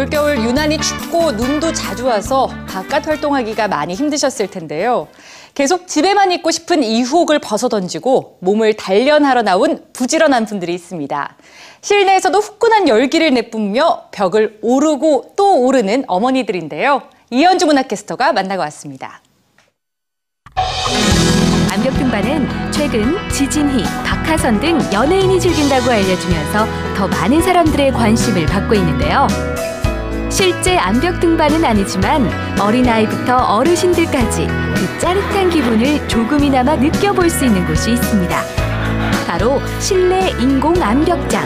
올겨울 유난히 춥고 눈도 자주 와서 바깥 활동하기가 많이 힘드셨을 텐데요. 계속 집에만 있고 싶은 이 유혹을 벗어던지고 몸을 단련하러 나온 부지런한 분들이 있습니다. 실내에서도 후끈한 열기를 내뿜으며 벽을 오르고 또 오르는 어머니들인데요. 이현주 문학캐스터가 만나고 왔습니다. 암벽 등반은 최근 지진희, 박하선 등 연예인이 즐긴다고 알려지면서 더 많은 사람들의 관심을 받고 있는데요. 실제 암벽 등반은 아니지만 어린아이부터 어르신들까지 그 짜릿한 기분을 조금이나마 느껴볼 수 있는 곳이 있습니다. 바로 실내 인공 암벽장.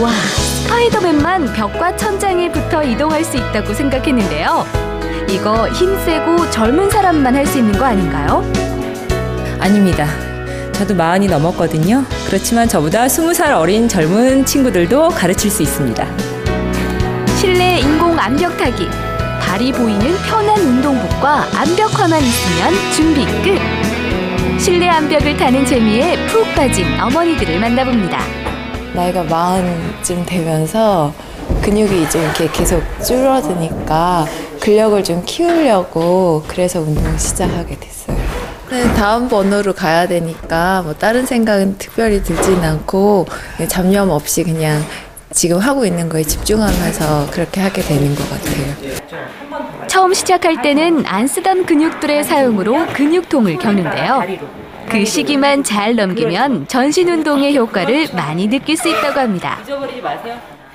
와, 스파이더맨만 벽과 천장에 붙어 이동할 수 있다고 생각했는데요. 이거 힘세고 젊은 사람만 할 수 있는 거 아닌가요? 아닙니다. 저도 마흔이 넘었거든요. 그렇지만 저보다 스무 살 어린 젊은 친구들도 가르칠 수 있습니다. 실내 인공 암벽 타기. 다리 보이는 편한 운동복과 암벽화만 있으면 준비 끝. 실내 암벽을 타는 재미에 푹 빠진 어머니들을 만나봅니다. 나이가 마흔쯤 되면서 근육이 좀 이렇게 계속 줄어드니까 근력을 좀 키우려고 그래서 운동 시작하게 됐어요. 네, 다음 번호로 가야 되니까 뭐 다른 생각은 특별히 들진 않고 잡념 없이 그냥 지금 하고 있는 거에 집중하면서 그렇게 하게 되는 것 같아요. 처음 시작할 때는 안 쓰던 근육들의 사용으로 근육통을 겪는데요. 그 시기만 잘 넘기면 전신 운동의 효과를 많이 느낄 수 있다고 합니다.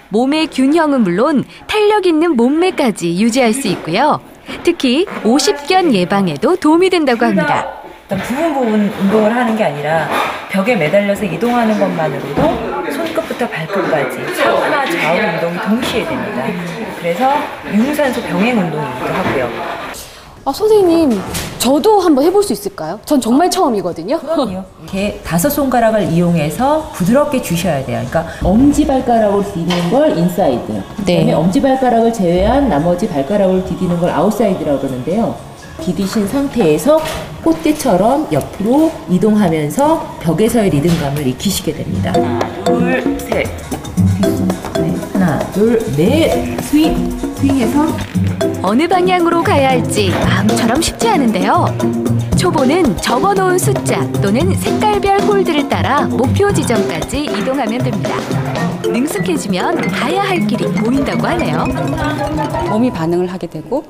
몸의 균형은 물론 탄력 있는 몸매까지 유지할 수 있고요. 특히 오십견 예방에도 도움이 된다고 합니다. 부분 부분 운동을 하는 게 아니라 벽에 매달려서 이동하는 것만으로도 손끝부터 발끝까지 상하 좌우 운동이 동시에 됩니다. 그래서 유무산소 병행 운동이기도 하고요. 아, 선생님, 저도 한번 해볼 수 있을까요? 전 정말 처음이거든요. 이렇게 다섯 손가락을 이용해서 부드럽게 주셔야 돼요. 그러니까 엄지 발가락으로 디디는 걸 인사이드. 그다음에 엄지 발가락을 제외한 나머지 발가락으로 디디는 걸 아웃사이드라고 그러는데요. 디디신 상태에서 꽃대처럼 옆으로 이동하면서 벽에서의 리듬감을 익히시게 됩니다. 하나, 둘, 셋. 네, 하나, 둘, 넷. 스윙. 스윙해서 어느 방향으로 가야 할지 마음처럼 쉽지 않은데요. 초보는 적어놓은 숫자 또는 색깔별 홀드를 따라 목표 지점까지 이동하면 됩니다. 능숙해지면 가야 할 길이 보인다고 하네요. 몸이 반응을 하게 되고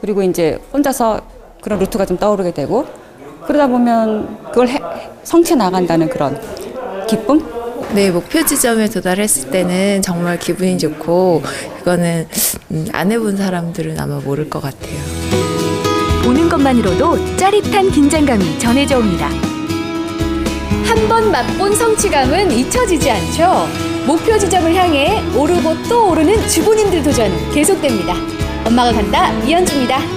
그리고 이제 혼자서 그런 루트가 좀 떠오르게 되고 그러다 보면 그걸 해- 성취해 나간다는 그런 기쁨? 네, 목표 지점에 도달했을 때는 정말 기분이 좋고 그거는 음, 안 해본 사람들은 아마 모를 것 같아요. 보는 것만으로도 짜릿한 긴장감이 전해져 옵니다. 한 번 맛본 성취감은 잊혀지지 않죠. 목표 지점을 향해 오르고 또 오르는 주부님들 도전 계속됩니다. 엄마가 간다 이현주입니다.